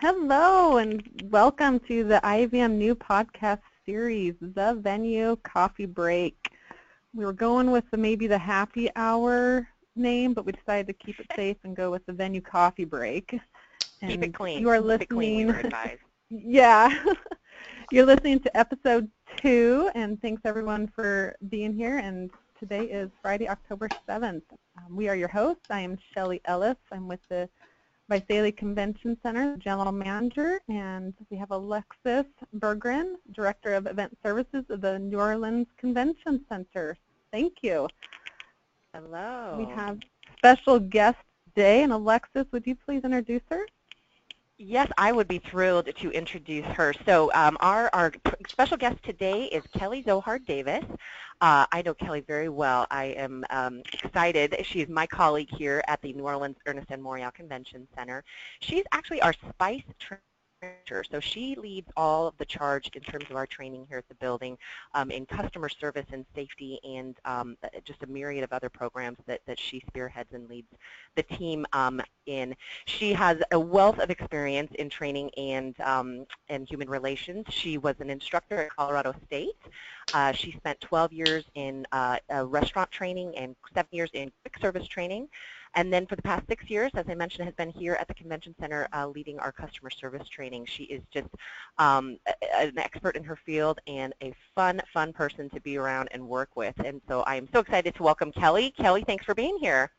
Hello and welcome to the IAVM new podcast series, The Venue Coffee Break. We were going with the, maybe the happy hour name, but we decided to keep it safe and go with the Venue Coffee Break. And keep it clean. You are keep listening. Clean, yeah. You're listening to episode two, and thanks everyone for being here. And today is Friday, October 7th. Um, we are your hosts. I am Shelly Ellis. I'm with the Visalia Convention Center, General Manager, and we have Alexis Berggren, Director of Event Services of the New Orleans Convention Center. Thank you. Hello. We have special guest today, and Alexis, would you please introduce her? Yes, I would be thrilled to introduce her. So um, our, our special guest today is Kelly Zohar Davis. Uh, I know Kelly very well. I am um, excited. is my colleague here at the New Orleans Ernest N. Morial Convention Center. She's actually our SPICE so she leads all of the charge in terms of our training here at the building um, in customer service and safety and um, uh, just a myriad of other programs that, that she spearheads and leads the team um, in. She has a wealth of experience in training and, um, and human relations. She was an instructor at Colorado State. Uh, she spent 12 years in uh, restaurant training and seven years in quick service training. And then for the past six years, as I mentioned, has been here at the Convention Center uh, leading our customer service training. She is just um, an expert in her field and a fun, fun person to be around and work with. And so I am so excited to welcome Kelly. Kelly, thanks for being here.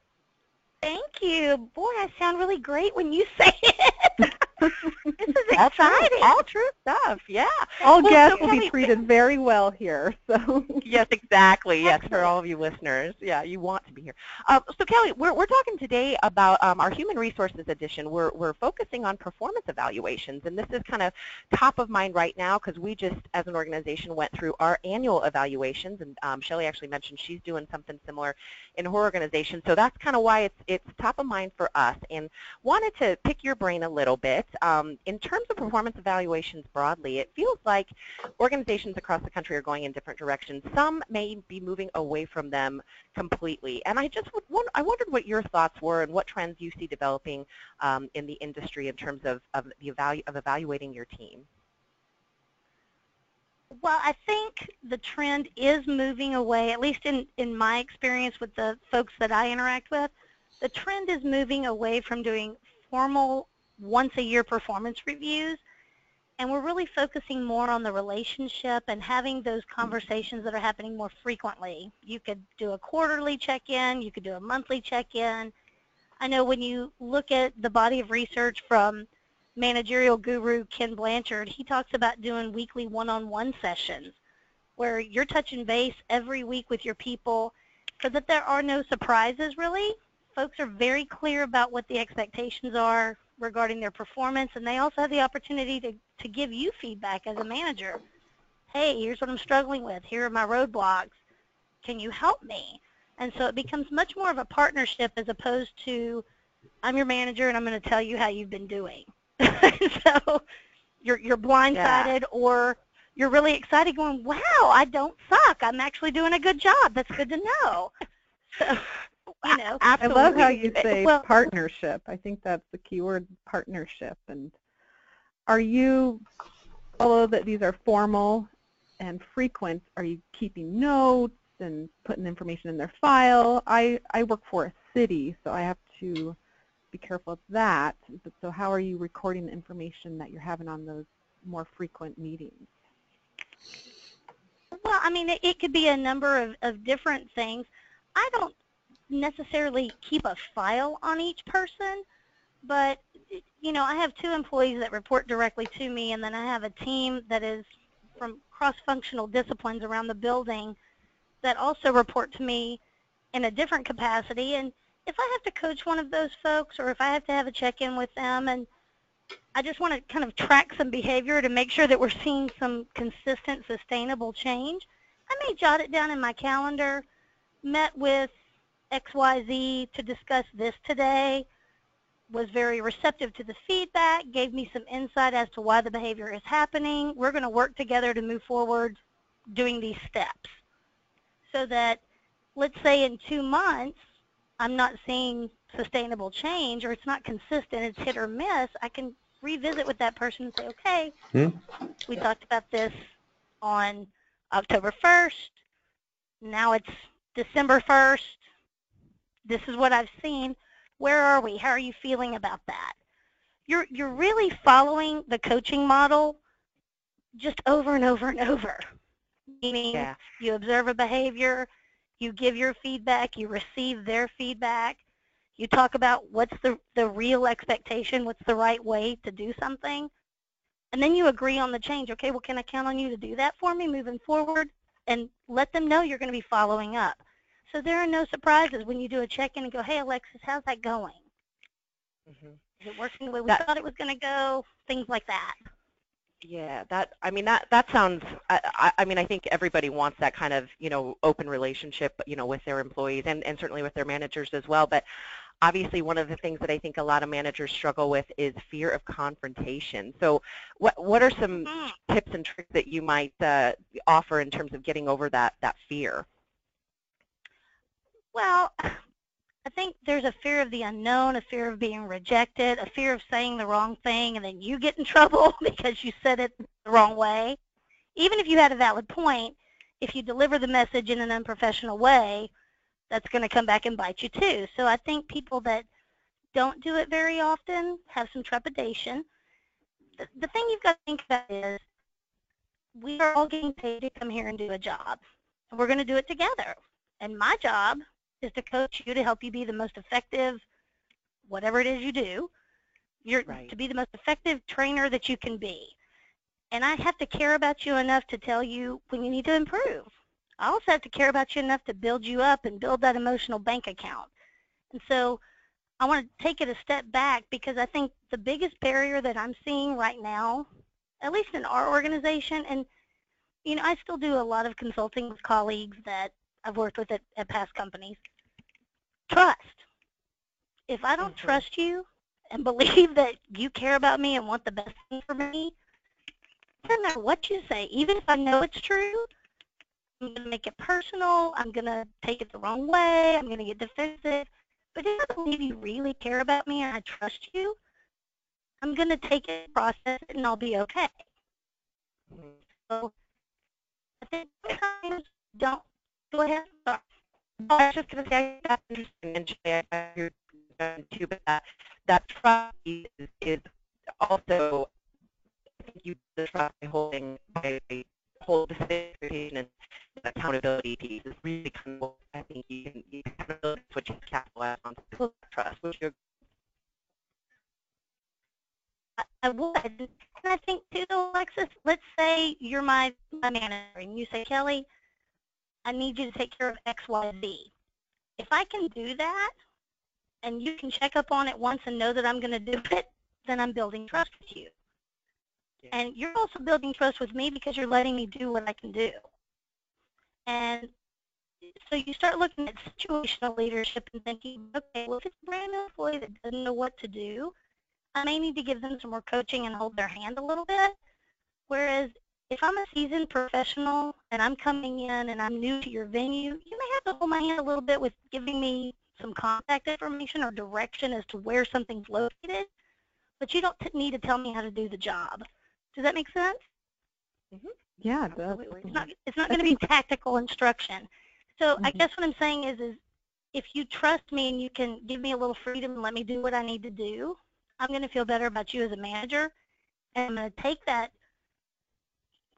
Thank you. Boy, I sound really great when you say it. This is That's exciting. All true stuff. Yeah. All Well, guests so will be treated very well here. So Yes, exactly. Yes, for all of you listeners. Yeah, you want to be here. Uh, so Kelly, we're, we're talking today about um, our Human Resources Edition. We're, we're focusing on performance evaluations, and this is kind of top of mind right now because we just, as an organization, went through our annual evaluations, and um, Shelly actually mentioned she's doing something similar in her organization. So that's kind of why it's, it's top of mind for us, and wanted to pick your brain a little bit. Um, in terms of performance evaluations broadly, it feels like organizations across the country are going in different directions. Some may be moving away from them completely. And I just would, I wondered what your thoughts were and what trends you see developing um, in the industry in terms of, of the evalu- of evaluating your team. Well, I think the trend is moving away, at least in, in my experience with the folks that I interact with. The trend is moving away from doing formal once-a-year performance reviews, and we're really focusing more on the relationship and having those conversations that are happening more frequently. You could do a quarterly check-in, you could do a monthly check-in. I know when you look at the body of research from managerial guru Ken Blanchard, he talks about doing weekly one-on-one sessions where you're touching base every week with your people so that there are no surprises really. Folks are very clear about what the expectations are regarding their performance and they also have the opportunity to, to give you feedback as a manager. Hey, here's what I'm struggling with. Here are my roadblocks. Can you help me? And so it becomes much more of a partnership as opposed to I'm your manager and I'm going to tell you how you've been doing. so you're you're blindsided or you're really excited going, wow, I don't suck. I'm actually doing a good job. That's good to know. So, you know, I love how you eh, say Well- partnership. I think that's the key word, partnership. And are you, although that these are formal and frequent, are you keeping notes and putting information in their file? I, I work for a city, so I have to be careful of that. But so how are you recording the information that you're having on those more frequent meetings? Well, I mean, it, it could be a number of, of different things. I don't necessarily keep a file on each person, but, you know, I have two employees that report directly to me, and then I have a team that is from cross-functional disciplines around the building that also report to me in a different capacity. And if I have to coach one of those folks or if I have to have a check-in with them and I just want to kind of track some behavior to make sure that we're seeing some consistent, sustainable change. I may jot it down in my calendar, met with XYZ to discuss this today, was very receptive to the feedback, gave me some insight as to why the behavior is happening. We're going to work together to move forward doing these steps so that, let's say in two months, I'm not seeing sustainable change or it's not consistent, it's hit or miss, I can revisit with that person and say, okay, Hmm? we talked about this on October 1st. Now it's December 1st. This is what I've seen. Where are we? How are you feeling about that? You're, you're really following the coaching model just over and over and over. Meaning Yeah. you observe a behavior, you give your feedback, you receive their feedback, you talk about what's the, the real expectation, what's the right way to do something, and then you agree on the change. Okay, well, can I count on you to do that for me moving forward? And let them know you're going to be following up. So there are no surprises when you do a check-in and go, hey, Alexis, how's that going? Mhm. Is it working the way we That- thought it was going to go? Things like that. Yeah, that I mean that that sounds. I, I, I mean I think everybody wants that kind of you know open relationship you know with their employees and and certainly with their managers as well. But obviously one of the things that I think a lot of managers struggle with is fear of confrontation. So what what are some Mm. tips and tricks that you might uh, offer in terms of getting over that that fear? Well, I think there's a fear of the unknown, a fear of being rejected, a fear of saying the wrong thing and then you get in trouble because you said it the wrong way. Even if you had a valid point, if you deliver the message in an unprofessional way, that's going to come back and bite you too. So I think people that don't do it very often have some trepidation. The, the thing you've got to think about is we are all getting paid to come here and do a job. And we're going to do it together. And my job is to coach you to help you be the most effective, whatever it is you do. You're Right. to be the most effective trainer that you can be. And I have to care about you enough to tell you when you need to improve. I also have to care about you enough to build you up and build that emotional bank account. And so I want to take it a step back because I think the biggest barrier that I'm seeing right now, at least in our organization, and you know, I still do a lot of consulting with colleagues that I've worked with at, at past companies. Trust. If I don't Mhm. trust you and believe that you care about me and want the best thing for me, I don't matter what you say, even if I know it's true, I'm going to make it personal. I'm going to take it the wrong way. I'm going to get defensive. But if I believe you really care about me and I trust you, I'm going to take it, process it, and I'll be okay. So I think sometimes don't ahead. Sorry. I was just going to say that's interesting, and Julie, I with you too, but that, that trust is, is also, I think you the trust by holding, by the expectation and accountability piece is really kind of I think you can, you can is what capitalize on trust, which you I- I would. And I think too, Alexis, let's say you're my, my manager and you say, Kelly, I need you to take care of X, Y, Z. If I can do that and you can check up on it once and know that I'm going to do it, then I'm building trust with you. Yeah. And you're also building trust with me because you're letting me do what I can do. And so you start looking at situational leadership and thinking, okay, well, if it's a brand new employee that doesn't know what to do, I may need to give them some more coaching and hold their hand a little bit. Whereas if I'm a seasoned professional and I'm coming in and I'm new to your venue, you may have to hold my hand a little bit with giving me some contact information or direction as to where something's located, but you don't t- need to tell me how to do the job. Does that make sense? Yeah, it does. Absolutely. It's not, it's not going to be tactical instruction. So I Mhm. guess what I'm saying is, is if you trust me and you can give me a little freedom and let me do what I need to do, I'm going to feel better about you as a manager. And I'm going to take that,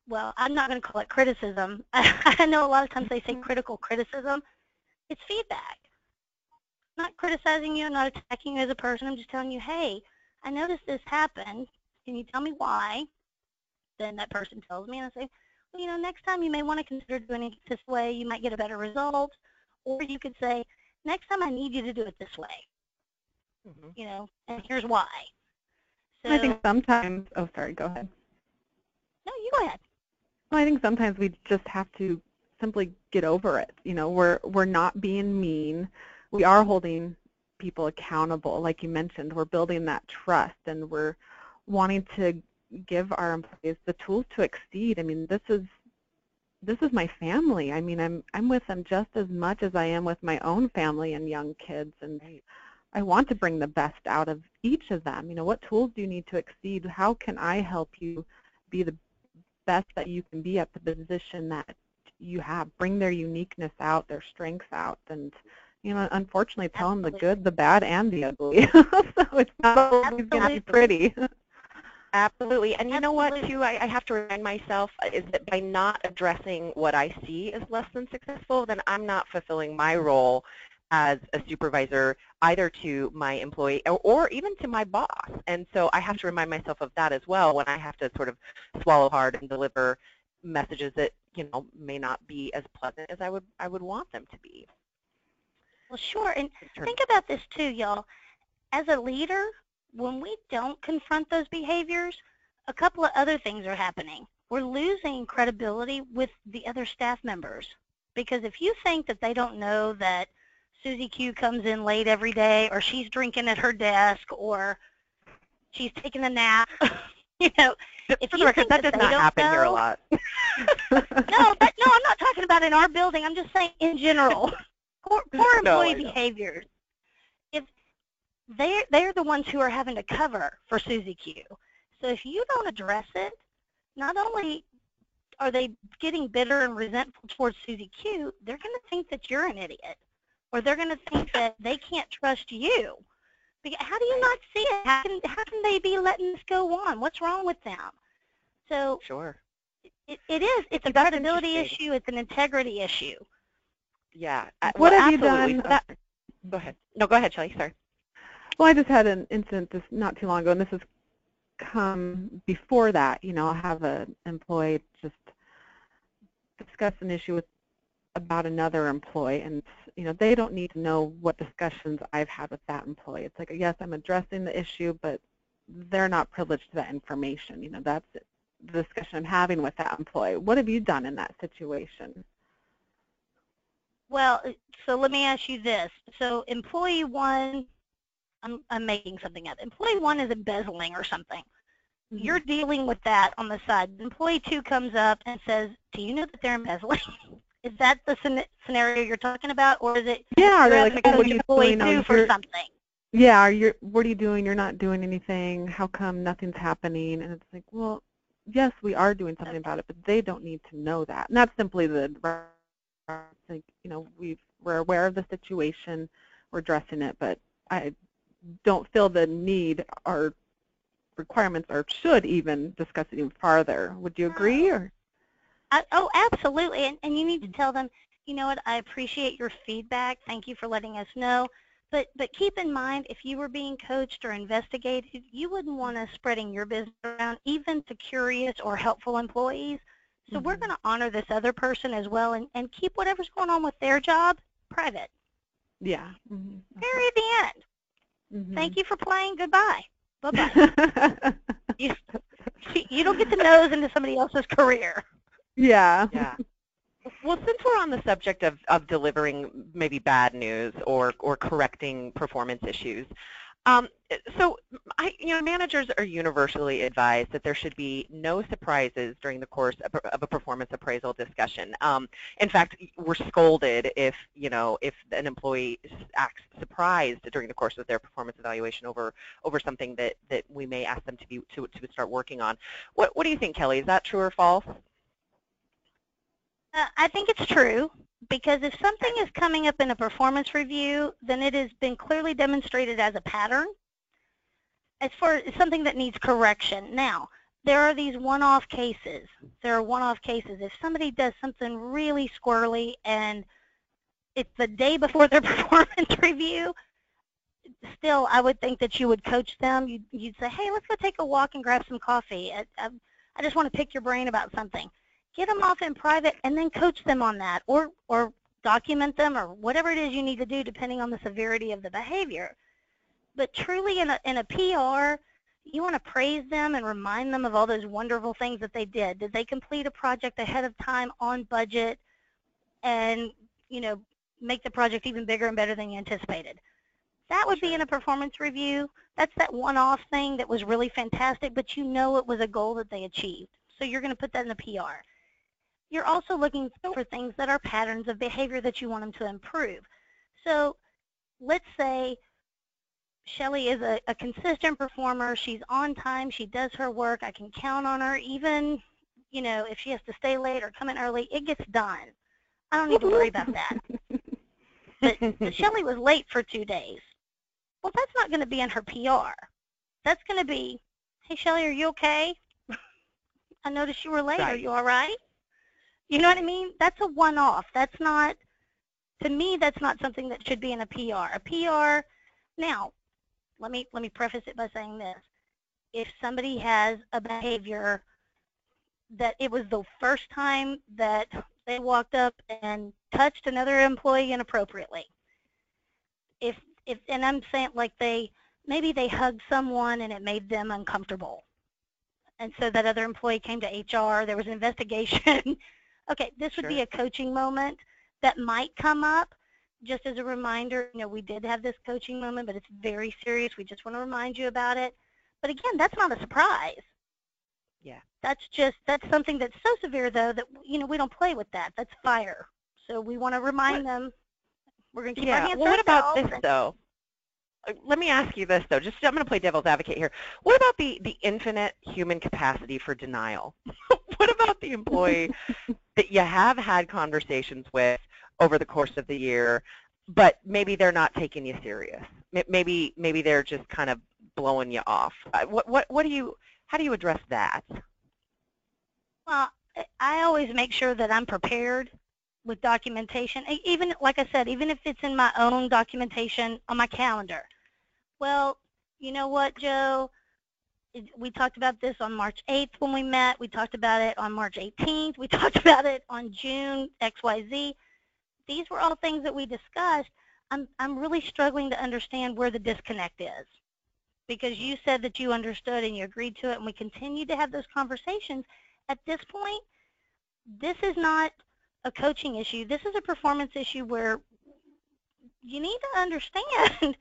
well, I'm not going to call it criticism. I know a lot of times they say Mhm. critical criticism. It's feedback. I'm not criticizing you. I'm not attacking you as a person. I'm just telling you, hey, I noticed this happened. Can you tell me why? Then that person tells me, and I say, well, you know, next time you may want to consider doing it this way. You might get a better result. Or you could say, next time I need you to do it this way, Mhm. you know, and here's why. So, I think sometimes, oh, sorry, go ahead. no, you go ahead. I think sometimes we just have to simply get over it. You know, we're we're not being mean. We are holding people accountable, like you mentioned. We're building that trust, and we're wanting to give our employees the tools to exceed. I mean, this is this is my family. I mean, I'm I'm with them just as much as I am with my own family and young kids, and Right. I want to bring the best out of each of them. You know, what tools do you need to exceed? How can I help you be the best that you can be at the position that you have? Bring their uniqueness out, their strengths out, and you know, unfortunately, tell them the good, the bad, and the ugly. so it's not always going to be pretty. Absolutely. And you know what, too, I, I have to remind myself uh, is that by not addressing what I see as less than successful, then I'm not fulfilling my role as a supervisor either to my employee or, or, even to my boss. And so I have to remind myself of that as well when I have to sort of swallow hard and deliver messages that, you know, may not be as pleasant as I would I would want them to be. Well, sure. And think about this too, y'all. As a leader, when we don't confront those behaviors, a couple of other things are happening. We're losing credibility with the other staff members. Because if you think that they don't know that Susie Q comes in late every day or she's drinking at her desk or she's taking a nap, you know, if For the record, that that does not happen here a lot. no, but no, I'm not talking about in our building. I'm just saying in general. Poor, poor employee know. behaviors. If they're they're the ones who are having to cover for Susie Q. So if you don't address it, not only are they getting bitter and resentful towards Susie Q, they're going to think that you're an idiot, or they're going to think that they can't trust you. How do you not see it? How can how can they be letting this go on? What's wrong with them? So Sure. it, it is. It's a That's credibility issue. It's an integrity issue. Yeah. uh, What well, have you done- that- go ahead. No, go ahead, Shelley. Sorry. Well, I just had an incident this not too long ago, and this has come before that. You know, I'll have an employee just discuss an issue with about another employee, and you know, they don't need to know what discussions I've had with that employee. It's like, yes, I'm addressing the issue, but they're not privileged to that information. You know, that's the discussion I'm having with that employee. What have you done in that situation? Well, uh, so let me ask you this. So employee one, I'm, I'm making something up. Employee one is embezzling or something. Mm-hmm. You're dealing with that on the side. Employee two comes up and says, do you know that they're embezzling? is that the scenario you're talking about, or is it yeah, you're they're having like, oh, what are you doing? For something? yeah, are you, what are you doing? You're not doing anything. How come nothing's happening? And it's like, well, yes, we are doing something about it, but they don't need to know that. And that's simply the, like, you know, we've, we're aware of the situation, we're addressing it, but I don't feel the need or requirements or should even discuss it even farther. Would you agree? Or I, oh, absolutely. And, and you need to tell them, you know what, I appreciate your feedback. Thank you for letting us know. But, but keep in mind, if you were being coached or investigated, you wouldn't want us spreading your business around, even to curious or helpful employees. So we're Mhm. going to honor this other person as well and, and keep whatever's going on with their job private. yeah. Mhm. Very at the end. Mhm. Thank you for playing. Goodbye. Bye-bye. you, you don't get to nose into somebody else's career. Yeah. Yeah. Well, since we're on the subject of, of delivering maybe bad news or, or correcting performance issues, um, so I, you know, managers are universally advised that there should be no surprises during the course of a, of a performance appraisal discussion. Um, in fact, we're scolded if, you know, if an employee acts surprised during the course of their performance evaluation over over something that, that we may ask them to be to, to start working on. What, what do you think, Kelly? Is that true or false? Uh, I think it's true because if something is coming up in a performance review, then it has been clearly demonstrated as a pattern as far as something that needs correction. Now, there are these one-off cases. There are one-off cases. If somebody does something really squirrely and it's the day before their performance review, still, I would think that you would coach them. You'd, you'd say, hey, let's go take a walk and grab some coffee. I, I, I just want to pick your brain about something get them off in private and then coach them on that or or document them or whatever it is you need to do depending on the severity of the behavior. But truly in a, in a PR, you want to praise them and remind them of all those wonderful things that they did. Did they complete a project ahead of time on budget and, you know, make the project even bigger and better than you anticipated? That would be in a performance review. That's that one-off thing that was really fantastic, but you know it was a goal that they achieved. So you're going to put that in the PR. You're also looking for things that are patterns of behavior that you want them to improve. So let's say Shelly is a, a consistent performer. She's on time. She does her work. I can count on her. Even, you know, if she has to stay late or come in early, it gets done. I don't need to worry about that. But, but Shelly was late for two days. Well, that's not going to be in her PR. That's going to be, hey, Shelly, are you okay? I noticed you were late. Are you all right? You know what I mean? That's a one-off. That's not, to me, that's not something that should be in a PR. A PR, now, let me let me preface it by saying this: if somebody has a behavior that it was the first time that they walked up and touched another employee inappropriately, if if and I'm saying like they maybe they hugged someone and it made them uncomfortable, and so that other employee came to HR, there was an investigation. okay, this would be a coaching moment that might come up just as a reminder, you know, we did have this coaching moment, but it's very serious. We just want to remind you about it. But again, that's not a surprise. Yeah. That's just, that's something that's so severe, though, that, you know, we don't play with that. That's fire. So we want to remind them, we're going to keep our Yeah. hands Well, what about this though? Uh, Let me ask you this though. Just I'm going to play devil's advocate here. What about the the infinite human capacity for denial? what about the employee that you have had conversations with over the course of the year, but maybe they're not taking you serious? Maybe maybe they're just kind of blowing you off. Uh, What what what do you how do you address that? Well, I- always make sure that I'm prepared with documentation. Even, like I said, even if it's in my own documentation on my calendar. Well, you know what, Joe? We talked about this on March 8th when we met. We talked about it on March 18th. We talked about it on June XYZ. These were all things that we discussed. I'm, I'm really struggling to understand where the disconnect is because you said that you understood and you agreed to it and we continue to have those conversations at this point, this is not a coaching issue. This is a performance issue where you need to understand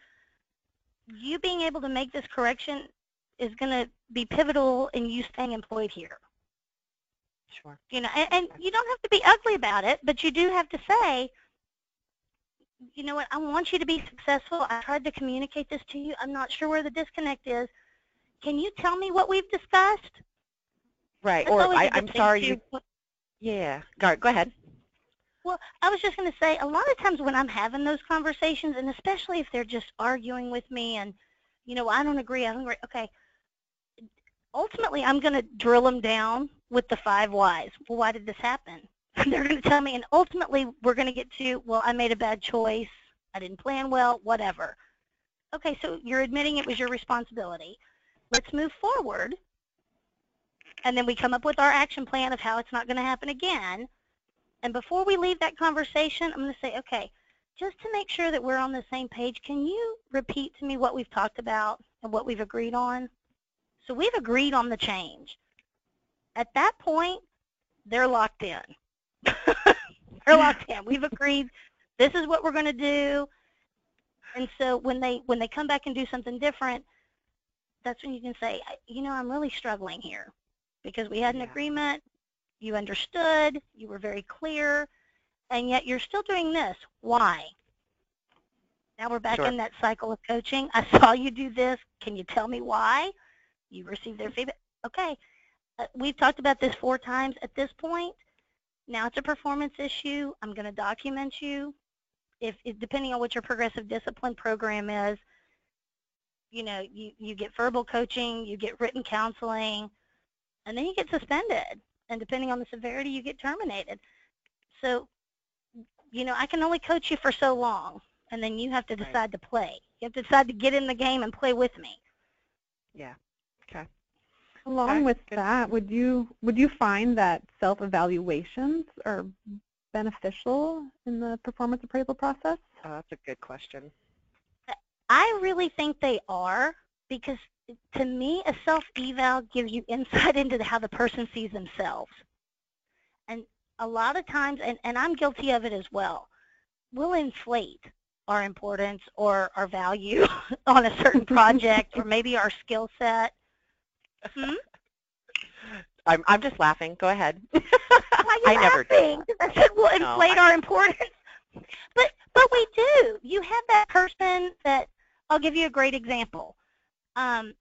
you being able to make this correction is going to be pivotal in you staying employed here. Sure. You know, and, and you don't have to be ugly about it, but you do have to say, you know what, I want you to be successful. I tried to communicate this to you. I'm not sure where the disconnect is. Can you tell me what we've discussed? Right. That's or I, I'm sorry you yeah. Go, go ahead. Well, I was just going to say, a lot of times when I'm having those conversations, and especially if they're just arguing with me and, you know, I don't agree, I don't agree, okay, ultimately I'm going to drill them down with the five whys. Well, why did this happen? they're going to tell me, and ultimately we're going to get to, well, I made a bad choice, I didn't plan well, whatever. Okay, so you're admitting it was your responsibility. Let's move forward. And then we come up with our action plan of how it's not going to happen again. And before we leave that conversation, I'm going to say, okay, just to make sure that we're on the same page, can you repeat to me what we've talked about and what we've agreed on? So we've agreed on the change. At that point, they're locked in. they're locked in. We've agreed this is what we're going to do. And so when they when they come back and do something different, that's when you can say, you know, I'm really struggling here because we had an Yeah. agreement, you understood, you were very clear, and yet you're still doing this. Why? Now we're back Sure. in that cycle of coaching. I saw you do this. Can you tell me why? You received their feedback. Okay. Uh, we've talked about this four times at this point. Now it's a performance issue. I'm going to document you. If, if depending on what your progressive discipline program is, you know, you, you get verbal coaching, you get written counseling, and then you get suspended. And depending on the severity, you get terminated. So, you know, I can only coach you for so long, and then you have to Right. decide to play. You have to decide to get in the game and play with me. Yeah. Okay. Along Okay, with good. that, would you would you find that self-evaluations are beneficial in the performance appraisal process? Oh, that's a good question. I really think they are because to me, a self-eval gives you insight into how the person sees themselves. And a lot of times, and, and I'm guilty of it as well, we'll inflate our importance or our value on a certain project or maybe our skill set. Hmm? I'm I'm just laughing. Go ahead. Why are I you never do. laughing? 'Cause I said we'll No, inflate I- our importance. But but we do. You have that person that I'll give you a great example. Um,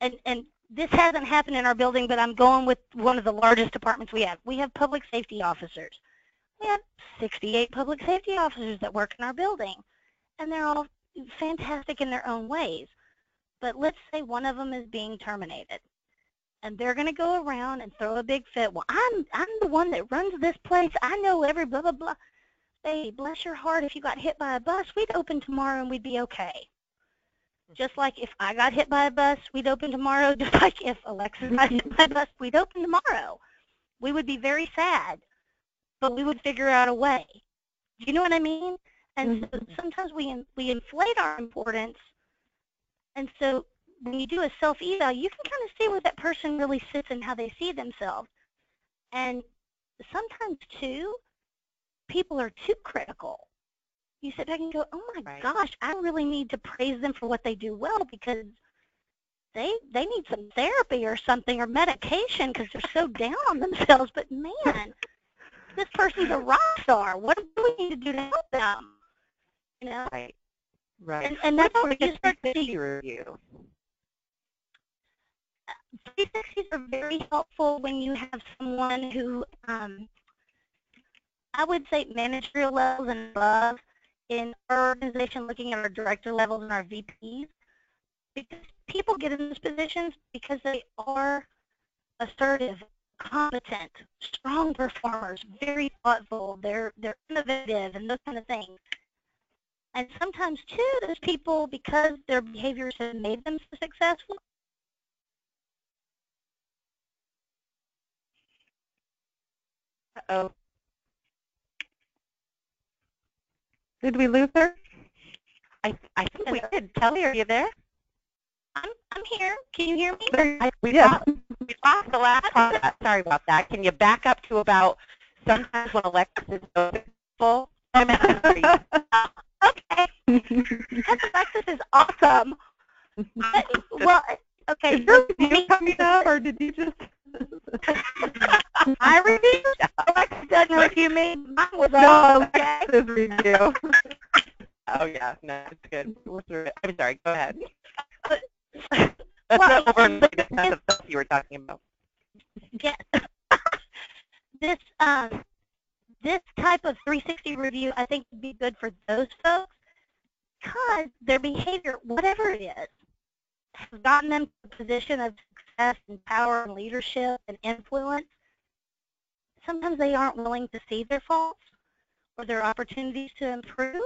and, and this hasn't happened in our building, but I'm going with one of the largest departments we have. We have public safety officers. We have 68 public safety officers that work in our building, and they're all fantastic in their own ways. But let's say one of them is being terminated, and they're going to go around and throw a big fit. Well, I'm I'm the one that runs this place. I know every blah blah blah. Hey, bless your heart. If you got hit by a bus, we'd open tomorrow and we'd be okay. Just like if I got hit by a bus, we'd open tomorrow. Just like if Alexis got hit by a bus, we'd open tomorrow. We would be very sad, but we would figure out a way. Do you know what I mean? And mm-hmm. so sometimes we we inflate our importance, and so when you do a self-eval, you can kind of see where that person really sits and how they see themselves. And sometimes too, people are too critical you sit back and go, oh my Right. gosh, I really need to praise them for what they do well because they they need some therapy or something or medication because they're so down on themselves. But man, this person's a rock star. What do we need to do to help them? You know, Right. Right. and and that's where you start to 360 see review? 360s are very helpful when you have someone who, um, I would say managerial levels and above in our organization looking at our director levels and our VPs. Because people get in those positions because they are assertive, competent, strong performers, very thoughtful, they're, they're innovative and those kind of things. And sometimes too, those people, because their behaviors have made them so successful, Oh, Did we lose her? I I think we did. Kelly, are you there? I'm I'm here. Can you hear me? I, we Yes. lost, we lost the last part. Sorry about that. Can you back up to about sometimes when Alexis is full? I'm sorry. Okay. Alexis is awesome. But, well, okay. Is review me- coming up, or did you just? I reviewed. Alexis doesn't review me. Mine was no, all okay. Alexis review. Oh yeah, no, it's good. We're through it. I'm sorry. Go ahead. Well, not over but the of stuff you were talking about. Yes. this um this type of 360 review I think would be good for those folks because their behavior, whatever it is, has gotten them to a position of success and power and leadership and influence. Sometimes they aren't willing to see their faults or their opportunities to improve.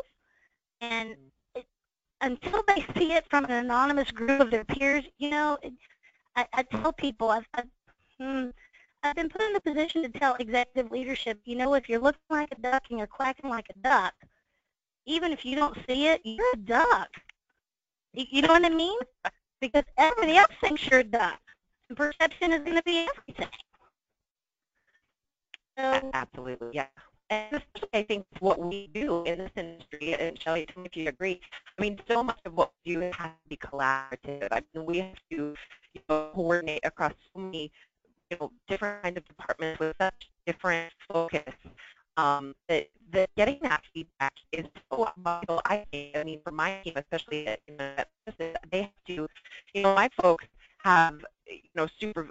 And it, until they see it from an anonymous group of their peers, you know, it, I, I tell people, I've, I've, hmm, I've been put in a position to tell executive leadership, you know, if you're looking like a duck and you're quacking like a duck, even if you don't see it, you're a duck. You, know what I mean? Because everybody else thinks you're a duck. And perception is going to be everything. So, Absolutely, yeah. And I think what we do in this industry, and me if you agree. I mean, so much of what we do has to be collaborative. I mean, we have to you know, coordinate across so many, you know, different kinds of departments with such different focus. Um, that, that getting that feedback is so vital. I think. I mean, for my team, especially they have to, you know, my folks have you know super,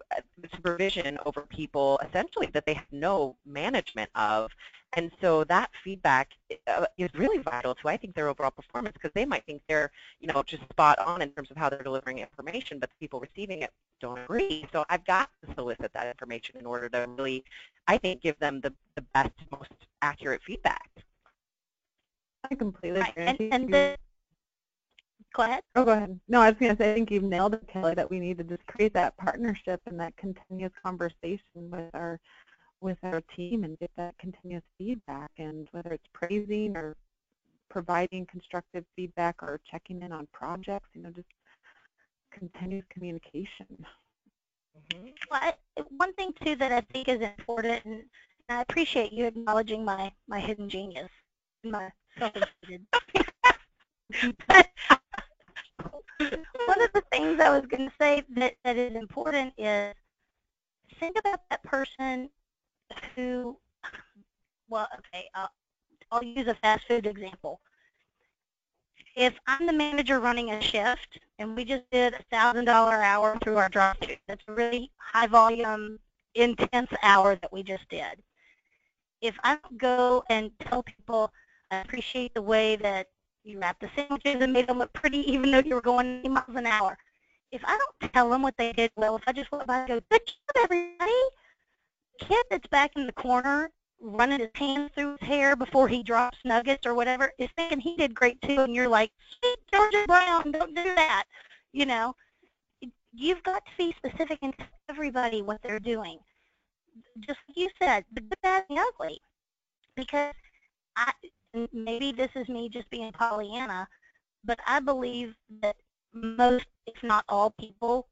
supervision over people essentially that they have no management of and so that feedback uh, is really vital to I think their overall performance because they might think they're you know just spot on in terms of how they're delivering information but the people receiving it don't agree so I've got to solicit that information in order to really I think give them the, the best most accurate feedback I completely agree. I And, and the, go ahead. Oh, go ahead. No, I was going to say, I think you've nailed it, Kelly, that we need to just create that partnership and that continuous conversation with our with our team and get that continuous feedback. And whether it's praising or providing constructive feedback or checking in on projects, you know, just continuous communication. mm-hmm. Well, I, one thing too that I think is important, and I appreciate you acknowledging my my hidden genius, my self-inflated. one of the things I was going to say that that is important is think about that person who, well, okay, I'll, I'll use a fast food example. if I'm the manager running a shift and we just did a thousand dollar hour through our drive-through. that's a really high volume, intense hour that we just did. If I go and tell people I appreciate the way that you wrapped the sandwiches and made them look pretty even though you were going 80 miles an hour. If I don't tell them what they did well, if I just went by and go, good job everybody, kid that's back in the corner running his hands through his hair before he drops nuggets or whatever is thinking he did great too, and you're like, sweet Georgia Brown, don't do that. You know, you've got to be specific and tell everybody what they're doing. Just like you said, the good, bad, and ugly. Because I, maybe this is me just being Pollyanna, but I believe that most, if not all people,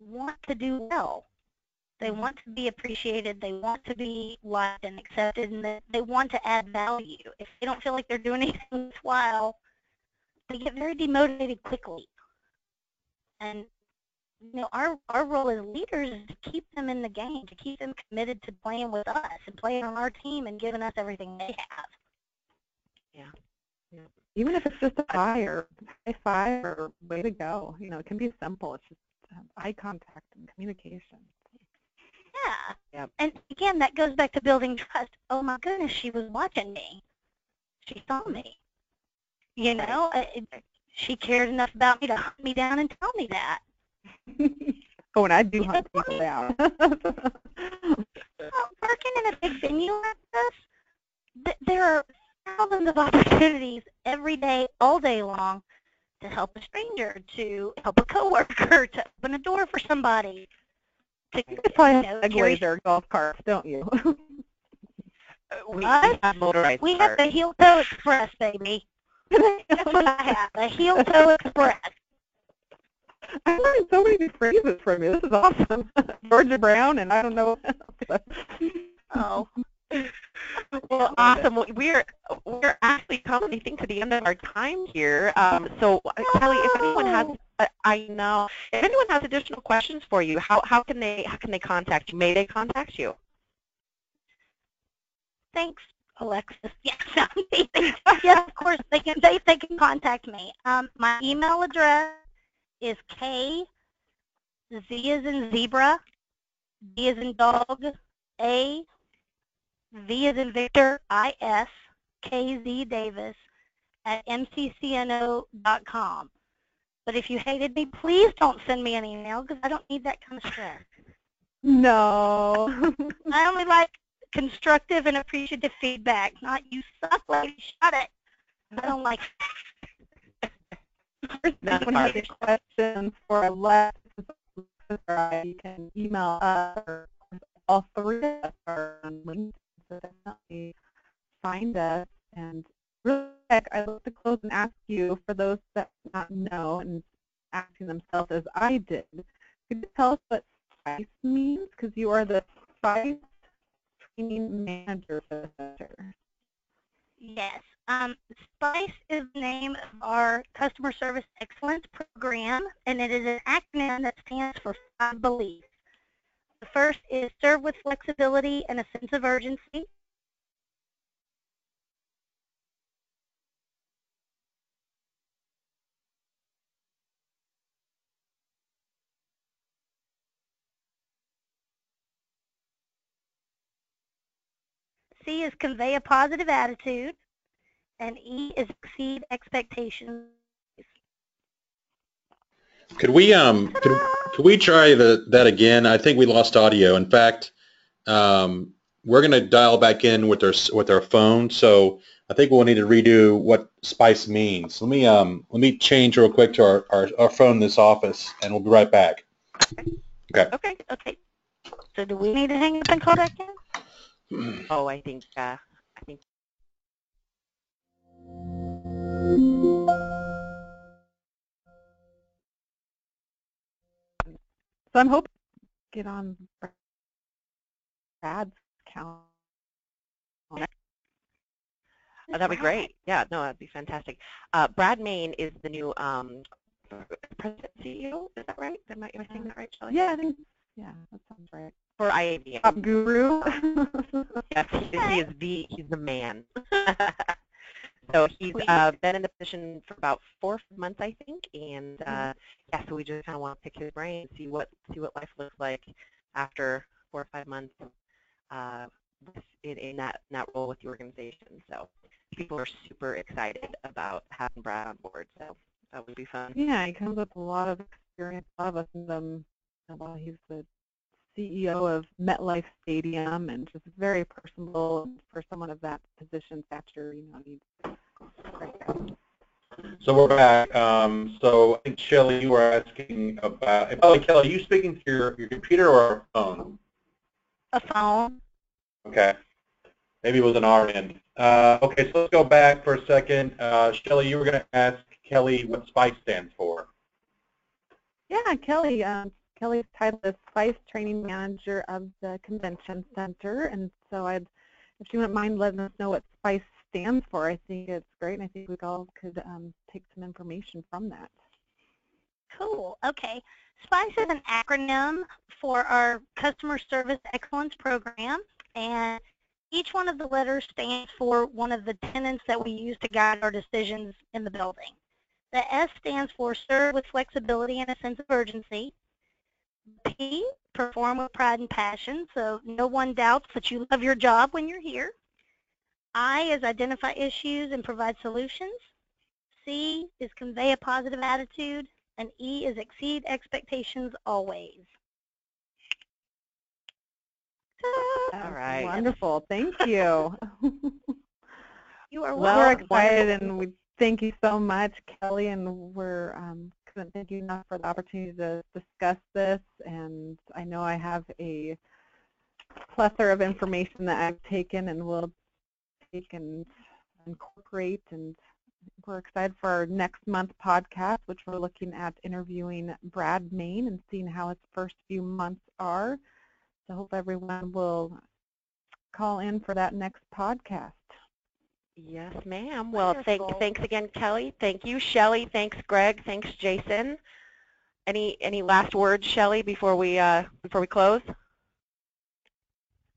want to do well. They want to be appreciated. They want to be liked and accepted, and they, they want to add value. If they don't feel like they're doing anything worthwhile, they get very demotivated quickly. And you know, our our role as leaders is to keep them in the game, to keep them committed to playing with us and playing on our team and giving us everything they have. Yeah. yeah. Even if it's just a hi or high five or way to go, you know, it can be simple. It's just um, eye contact and communication. Yeah. Yep. And again, that goes back to building trust. Oh my goodness, she was watching me. She saw me. You know, it, she cared enough about me to hunt me down and tell me that. oh, and I do hunt people down. well, working in a big venue like this, th there are thousands of opportunities every day, all day long, to help a stranger, to help a coworker, to open a door for somebody, to you probably have Segways or golf carts, don't you? Uh, we, we have motorized We have the heel toe express, baby. That's what I have, the heel toe express. I learned so many new phrases from you. This is awesome. Georgia Brown and I don't know. oh. Well, awesome. We're we're actually coming, I think, to the end of our time here. Um, so, Kelly, if anyone has, uh, I know, if anyone has additional questions for you, how how can they how can they contact you? May they contact you? Thanks, Alexis. Yes, yes, of course they can. They they can contact me. Um, my email address is k z as in zebra, d as in dog, a V as in Victor, I-S, K-Z Davis at mccno.com. But if you hated me, please don't send me an email because I don't need that kind of stress. No. I only like constructive and appreciative feedback, not you suck, lady, shut it. I don't like If anyone has any questions for Alexis, you can email us or all three of us are on LinkedIn so definitely find us. And really quick, I'd like to close and ask you, for those that not know and asking themselves as I did, could you tell us what SPICE means? Because you are the SPICE Training Manager. Yes. Um, SPICE is the name of our Customer Service Excellence Program, and it is an acronym that stands for five beliefs. The first is serve with flexibility and a sense of urgency. C is convey a positive attitude, and E is exceed expectations. Could we um could, could we try the that again? I think we lost audio. In fact, um, we're going to dial back in with our with our phone. So I think we'll need to redo what spice means. Let me um let me change real quick to our, our, our phone in this office, and we'll be right back. Okay. Okay. Okay. So do we need to hang up and call back in? oh, I think uh, I think. So I'm hoping to get on Brad's count. Oh, that'd be great. Yeah, no, that'd be fantastic. Uh, Brad Mayne is the new um, president CEO. Is that right? Am I, am I saying that right, Shelley? Yeah, I think. Yeah, that sounds right. For IAVM. Top guru. yes, he, he is the he's the man. So he's uh, been in the position for about four months, I think, and uh, yeah, so we just kind of want to pick his brain, see what see what life looks like after four or five months uh, in, in that in that role with the organization. So people are super excited about having Brad on board. So that would be fun. Yeah, he comes with a lot of experience. A lot of us. Well, he's the CEO of MetLife Stadium, and just very personable for someone of that position stature. You know, he's a great guy. So we're back. Um, so I think Shelley, you were asking about. Oh, Kelly, are you speaking to your, your computer or a phone? A phone. Okay. Maybe it was an R end. Uh, okay, so let's go back for a second. Uh, Shelley, you were going to ask Kelly what SPICE stands for. Yeah, Kelly. Um, Kelly's title is Spice Training Manager of the Convention Center, and so I'd, if she wouldn't mind letting us know what Spice stands for, I think it's great, and I think we all could um, take some information from that. Cool. Okay. SPICE is an acronym for our Customer Service Excellence Program, and each one of the letters stands for one of the tenets that we use to guide our decisions in the building. The S stands for serve with flexibility and a sense of urgency. P, perform with pride and passion, so no one doubts that you love your job when you're here. I is identify issues and provide solutions. C is convey a positive attitude and E is exceed expectations always. That's right. Wonderful. Thank you. You are Well, we're welcome. excited, and we thank you so much, Kelly, and we're um, couldn't thank you enough for the opportunity to discuss this. And I know I have a plethora of information that I've taken and will take and incorporate. And we're excited for our next month podcast, which we're looking at interviewing Brad Mayne and seeing how his first few months are. So I hope everyone will call in for that next podcast. Yes, ma'am. Well, thank, thanks again, Kelly. Thank you, Shelley. Thanks, Greg. Thanks, Jason. Any any last words, Shelley, before we uh, before we close?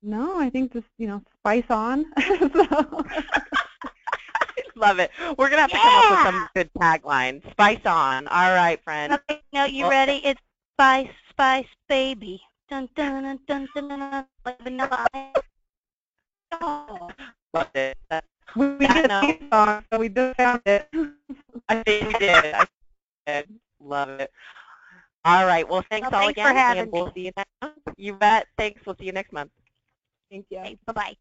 No, I think just, you know, spice on. so, Love it. We're gonna have to come up with some good taglines. Spice on. All right, friend. Okay, no, you Well- ready? It's Spice, Spice, Baby. Dun dun dun dun dun dun. dun. Like vanilla ice. Oh. Loved it. We we did no. a theme song, so we just found it. I think we did. I did. Love it. All right. Well, thanks Well, all thanks for again, having and we'll see you next month. You bet. Thanks. We'll see you next month. Thank you. Okay, bye-bye.